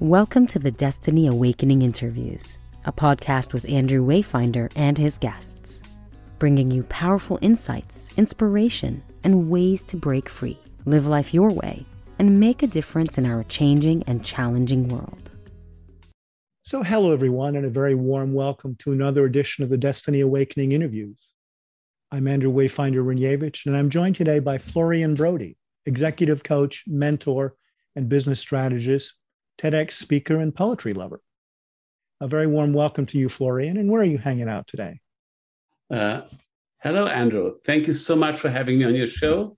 Welcome to the Destiny Awakening Interviews, a podcast with Andrew Wayfinder and his guests, bringing you powerful insights, inspiration, and ways to break free, live life your way, and make a difference in our changing and challenging world. So, hello, everyone, and a very warm welcome to another edition of the Destiny Awakening Interviews. I'm Andrew Wayfinder Ranyevich, and I'm joined today by Florian Brody, executive coach, mentor, and business strategist TEDx speaker, and poetry lover. A very warm welcome to you, Florian. And where are you hanging out today? Uh, hello, Andrew. Thank you so much for having me on your show.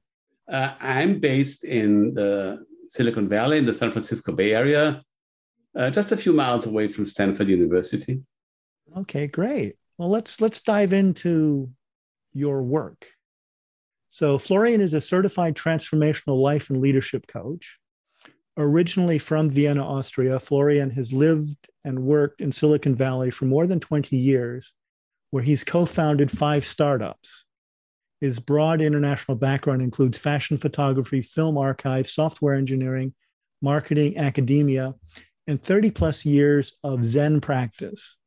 Uh, I'm based in the Silicon Valley, in the San Francisco Bay Area, uh, just a few miles away from Stanford University. Okay, great. Well, let's let's dive into your work. So, Florian is a certified transformational life and leadership coach originally from Vienna, Austria, Florian has lived and worked in Silicon Valley for more than 20 years, where he's co founded five startups. His broad international background includes fashion photography, film archive, software engineering, marketing, academia, and 30 plus years of Zen practice,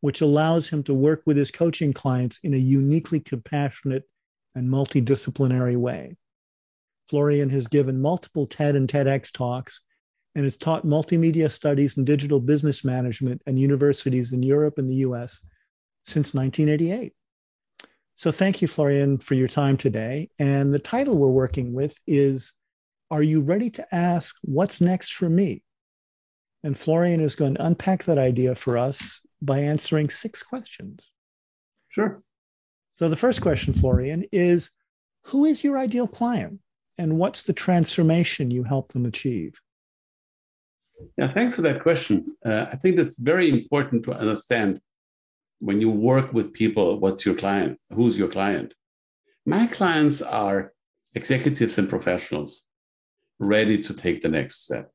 which allows him to work with his coaching clients in a uniquely compassionate and multidisciplinary way. Florian has given multiple TED and TEDx talks and has taught multimedia studies and digital business management at universities in Europe and the US since 1988. So thank you, Florian, for your time today. And the title we're working with is Are You Ready to Ask What's Next for Me? And Florian is going to unpack that idea for us by answering six questions. Sure. So the first question, Florian, is Who is your ideal client? And what's the transformation you help them achieve? Yeah, thanks for that question. Uh, I think it's very important to understand when you work with people, what's your client? Who's your client? My clients are executives and professionals ready to take the next step.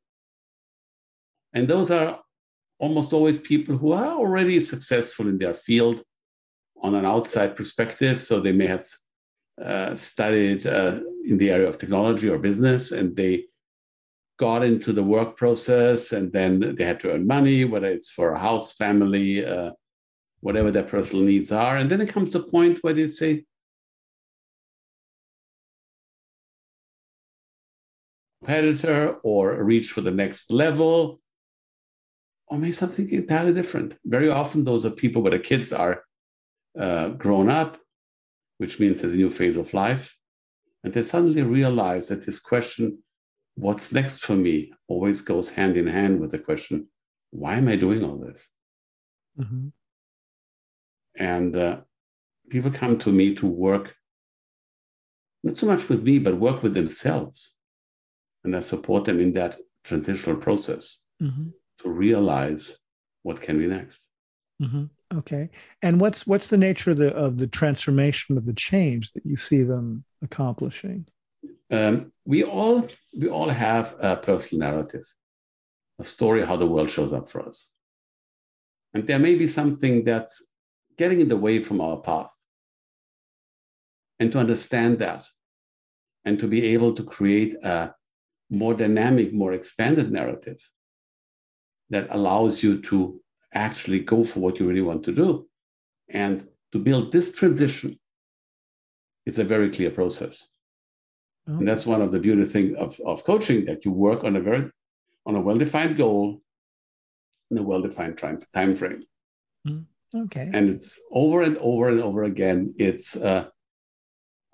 And those are almost always people who are already successful in their field on an outside perspective. So they may have uh, studied uh, in the area of technology or business, and they got into the work process, and then they had to earn money, whether it's for a house, family, uh, whatever their personal needs are, and then it comes to a point where they say, competitor or reach for the next level or maybe something entirely different. Very often those are people where the kids are uh, grown up which means there's a new phase of life. And they suddenly realize that this question, what's next for me, always goes hand in hand with the question, why am I doing all this? Mm-hmm. And uh, people come to me to work, not so much with me, but work with themselves. And I support them in that transitional process mm-hmm. to realize what can be next. Mm-hmm. Okay. And what's what's the nature of the of the transformation of the change that you see them accomplishing? Um, we all we all have a personal narrative, a story how the world shows up for us, and there may be something that's getting in the way from our path. And to understand that, and to be able to create a more dynamic, more expanded narrative that allows you to actually go for what you really want to do. And to build this transition is a very clear process. Okay. And that's one of the beautiful things of, of coaching that you work on a very on a well-defined goal in a well-defined time, time frame. Mm, okay. And it's over and over and over again. It's uh,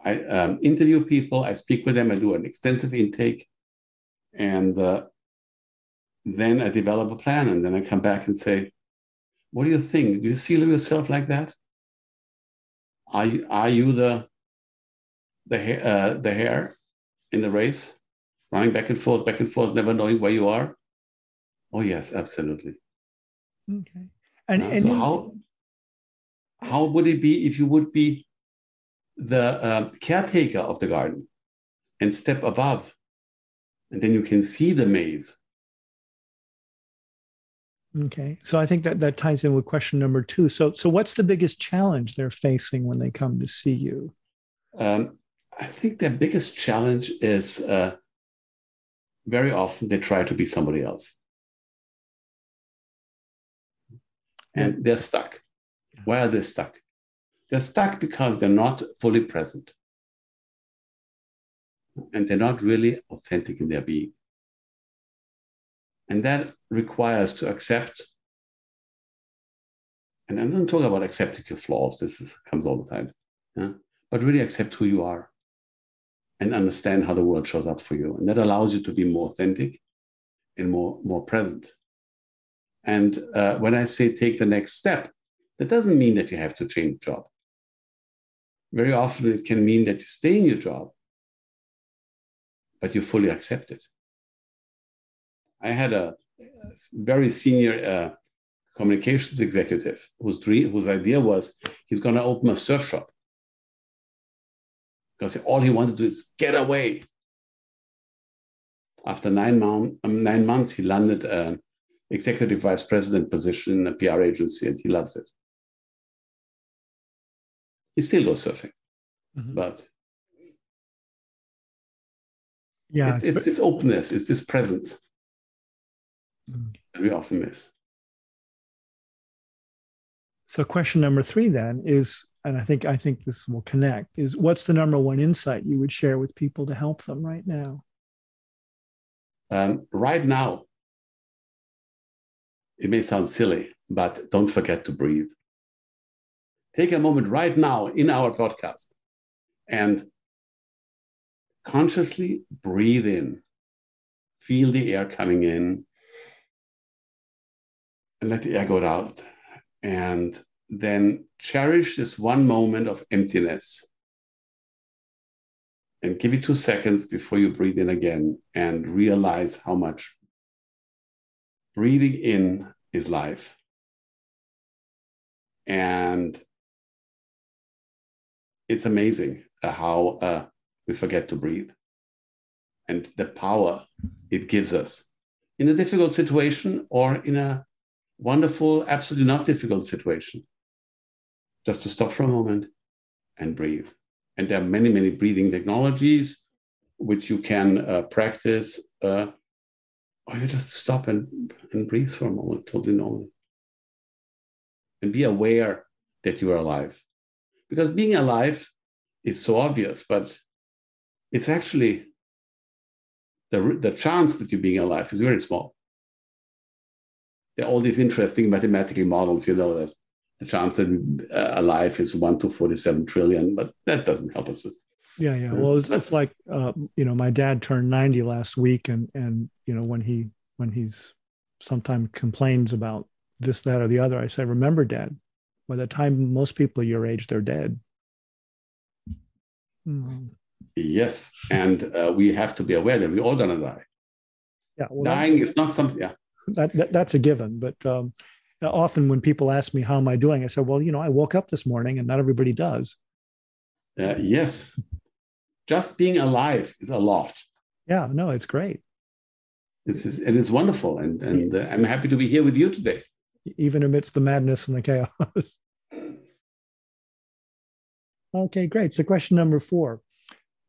I um, interview people, I speak with them, I do an extensive intake, and uh, then I develop a plan, and then I come back and say, what do you think? Do you see yourself like that? Are you, are you the the uh, the hare in the race, running back and forth, back and forth, never knowing where you are? Oh yes, absolutely. Okay. And, uh, and so how how would it be if you would be the uh, caretaker of the garden and step above, and then you can see the maze Okay. So I think that that ties in with question number two. So so what's the biggest challenge they're facing when they come to see you? Um, I think their biggest challenge is uh, very often they try to be somebody else. and they're stuck. Why are they stuck? They're stuck because they're not fully present. And they're not really authentic in their being. And that requires to accept. And I'm not talking about accepting your flaws, this is, comes all the time. Yeah? But really accept who you are and understand how the world shows up for you. And that allows you to be more authentic and more, more present. And uh, when I say take the next step, that doesn't mean that you have to change job. Very often it can mean that you stay in your job, but you fully accept it. I had a, very senior uh, communications executive whose dream, whose idea was he's going to open a surf shop because all he wanted to do is get away. After nine, month, um, nine months, he landed an executive vice president position in a PR agency, and he loves it. He still goes surfing, mm-hmm. but yeah, it's, it's, this openness, it's this presence that we often miss. So, question number three then is and I think I think this will connect is what's the number one insight you would share with people to help them right now? Um, right now, it may sound silly, but don't forget to breathe. Take a moment right now in our podcast and consciously breathe in, feel the air coming in, let the air go out. And then cherish this one moment of emptiness and give it two seconds before you breathe in again and realize how much breathing in is life. And it's amazing how uh, we forget to breathe and the power it gives us in a difficult situation or in a wonderful, absolutely not difficult situation just to stop for a moment and breathe. And there are many, many breathing technologies which you can uh, practice, uh, or you just stop and, and breathe for a moment, totally normal. And be aware that you are alive. Because being alive is so obvious, but it's actually the, the chance that you're being alive is very small. There are all these interesting mathematical models, you know, that the chance that uh, a life is one to 47 trillion, but that doesn't help us with. Yeah, yeah. Well, it's, it's like uh, you know, my dad turned 90 last week, and and you know when he when he's sometimes complains about this, that, or the other, I say, remember, Dad, by the time most people your age, they're dead. Mm. Yes, and uh, we have to be aware that we're all gonna die. Yeah, well, dying is not something. Yeah, that, that, that's a given, but um, often when people ask me how am i doing? I said well you know i woke up this morning and not everybody does. Uh, yes. Just being alive is a lot. Yeah no it's great. This is and it's wonderful and and uh, i'm happy to be here with you today. Even amidst the madness and the chaos. Okay great. So question number four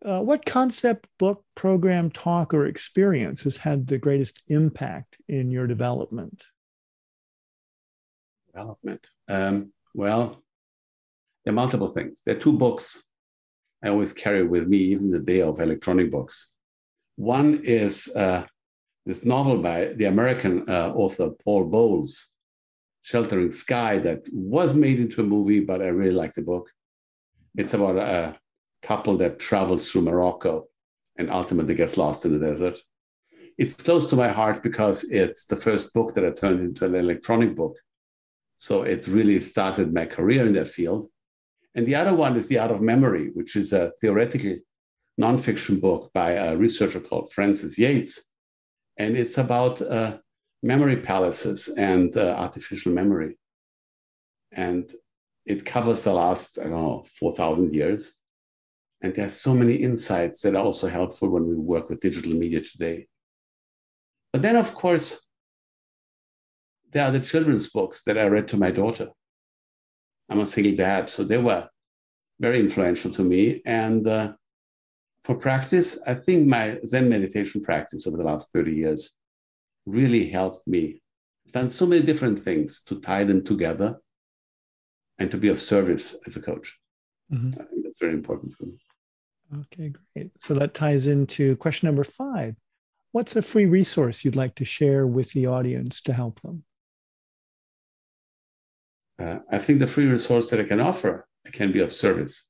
uh, what concept book program talk or experience has had the greatest impact in your development development? Um, well, there are multiple things. There are two books I always carry with me, even the day of electronic books. One is uh, this novel by the American uh, author Paul Bowles, Sheltering Sky, that was made into a movie, but I really like the book. It's about a couple that travels through Morocco and ultimately gets lost in the desert. It's close to my heart because it's the first book that I turned into an electronic book. So it really started my career in that field. And the other one is The Art of Memory, which is a theoretical nonfiction book by a researcher called Frances Yates. And it's about uh, memory palaces and uh, artificial memory. And it covers the last, I don't know, 4,000 years. And there's so many insights that are also helpful when we work with digital media today. But then, of course, there are the children's books that I read to my daughter. I'm a single dad, so they were very influential to me. And uh, for practice, I think my Zen meditation practice over the last 30 years really helped me I've done so many different things to tie them together and to be of service as a coach. Mm-hmm. I think that's very important for me. Okay, great. So that ties into question number five. What's a free resource you'd like to share with the audience to help them? Uh, I think the free resource that I can offer can be of service.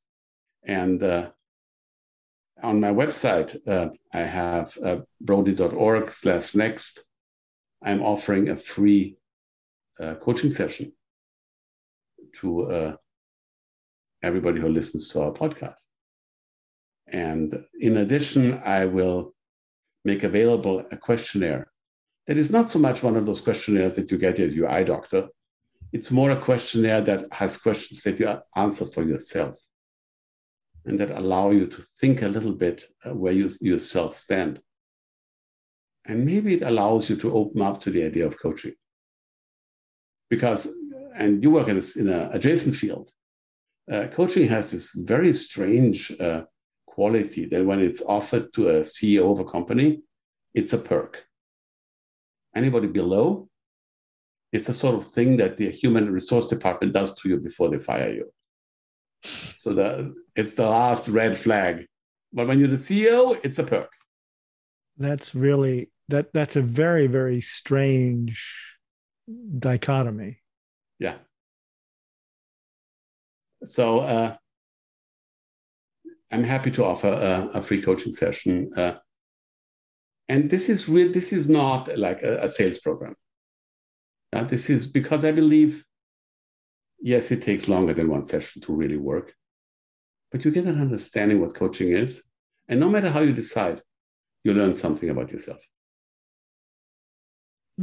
And uh, on my website, uh, I have uh, brody.org slash next. I'm offering a free uh, coaching session to uh, everybody who listens to our podcast. And in addition, I will make available a questionnaire that is not so much one of those questionnaires that you get at your eye doctor. It's more a questionnaire that has questions that you answer for yourself and that allow you to think a little bit uh, where you yourself stand. And maybe it allows you to open up to the idea of coaching. Because, and you work in, in an adjacent field, uh, coaching has this very strange uh, quality that when it's offered to a CEO of a company, it's a perk. Anybody below, it's a sort of thing that the human resource department does to you before they fire you. So the, it's the last red flag. But when you're the CEO, it's a perk. That's really that that's a very very strange dichotomy. Yeah. So uh, I'm happy to offer a, a free coaching session. Uh, and this is real. This is not like a, a sales program. Uh, this is because I believe, yes, it takes longer than one session to really work, but you get an understanding what coaching is, and no matter how you decide, you learn something about yourself.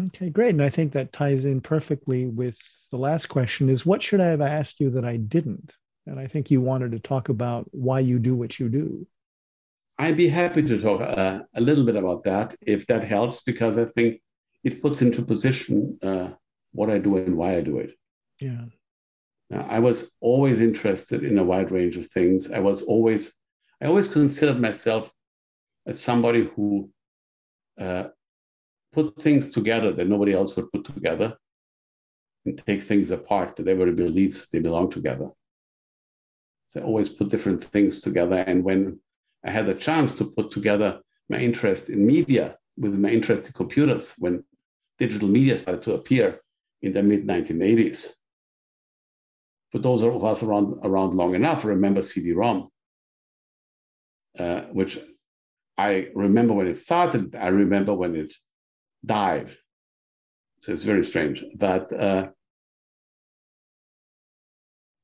Okay, great. And I think that ties in perfectly with the last question is what should I have asked you that I didn't? And I think you wanted to talk about why you do what you do. I'd be happy to talk uh, a little bit about that if that helps, because I think it puts into position uh, what I do and why I do it. Yeah. Now, I was always interested in a wide range of things. I was always, I always considered myself as somebody who uh, put things together that nobody else would put together and take things apart that everybody believes they belong together. So I always put different things together. And when I had a chance to put together my interest in media with my interest in computers, when digital media started to appear in the mid 1980s, for those of us around, around long enough, remember CD-ROM, uh, which I remember when it started. I remember when it died. So it's very strange. But uh,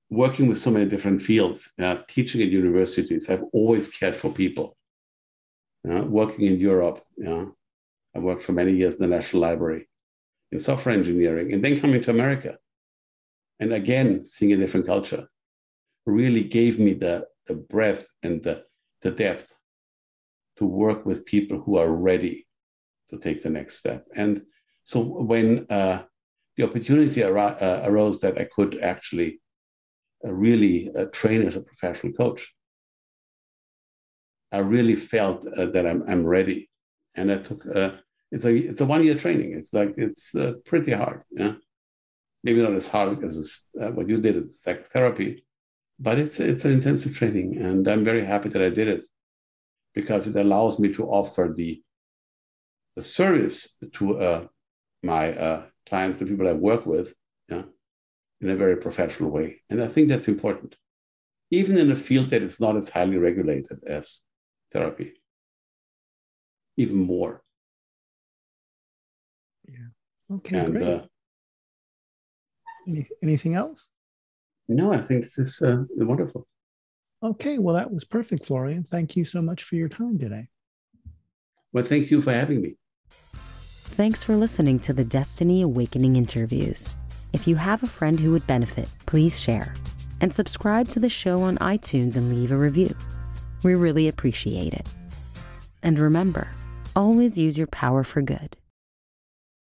working with so many different fields, uh, teaching at universities, I've always cared for people. Uh, working in Europe, I worked for many years in the National Library in software engineering, and then coming to America. And again, seeing a different culture really gave me the, the breadth and the, the depth to work with people who are ready to take the next step. And so when uh, the opportunity ar- uh, arose that I could actually uh, really uh, train as a professional coach, I really felt uh, that I'm, I'm ready. And I took uh, it's a it's a one year training. It's like it's pretty hard. Yeah, maybe not as hard as what you did at therapy, but it's it's an intensive training, and I'm very happy that I did it because it allows me to offer the the service to uh, my uh, clients, the people I work with, in a very professional way. And I think that's important, even in a field that is not as highly regulated as therapy, even more. Yeah. Okay. And, great. Uh, Any, anything else? No, I think this is uh, wonderful. Okay. Well, that was perfect, Florian. Thank you so much for your time today. Well, thank you for having me. Thanks for listening to the Destiny Awakening interviews. If you have a friend who would benefit, please share and subscribe to the show on iTunes and leave a review. We really appreciate it. And remember, always use your power for good.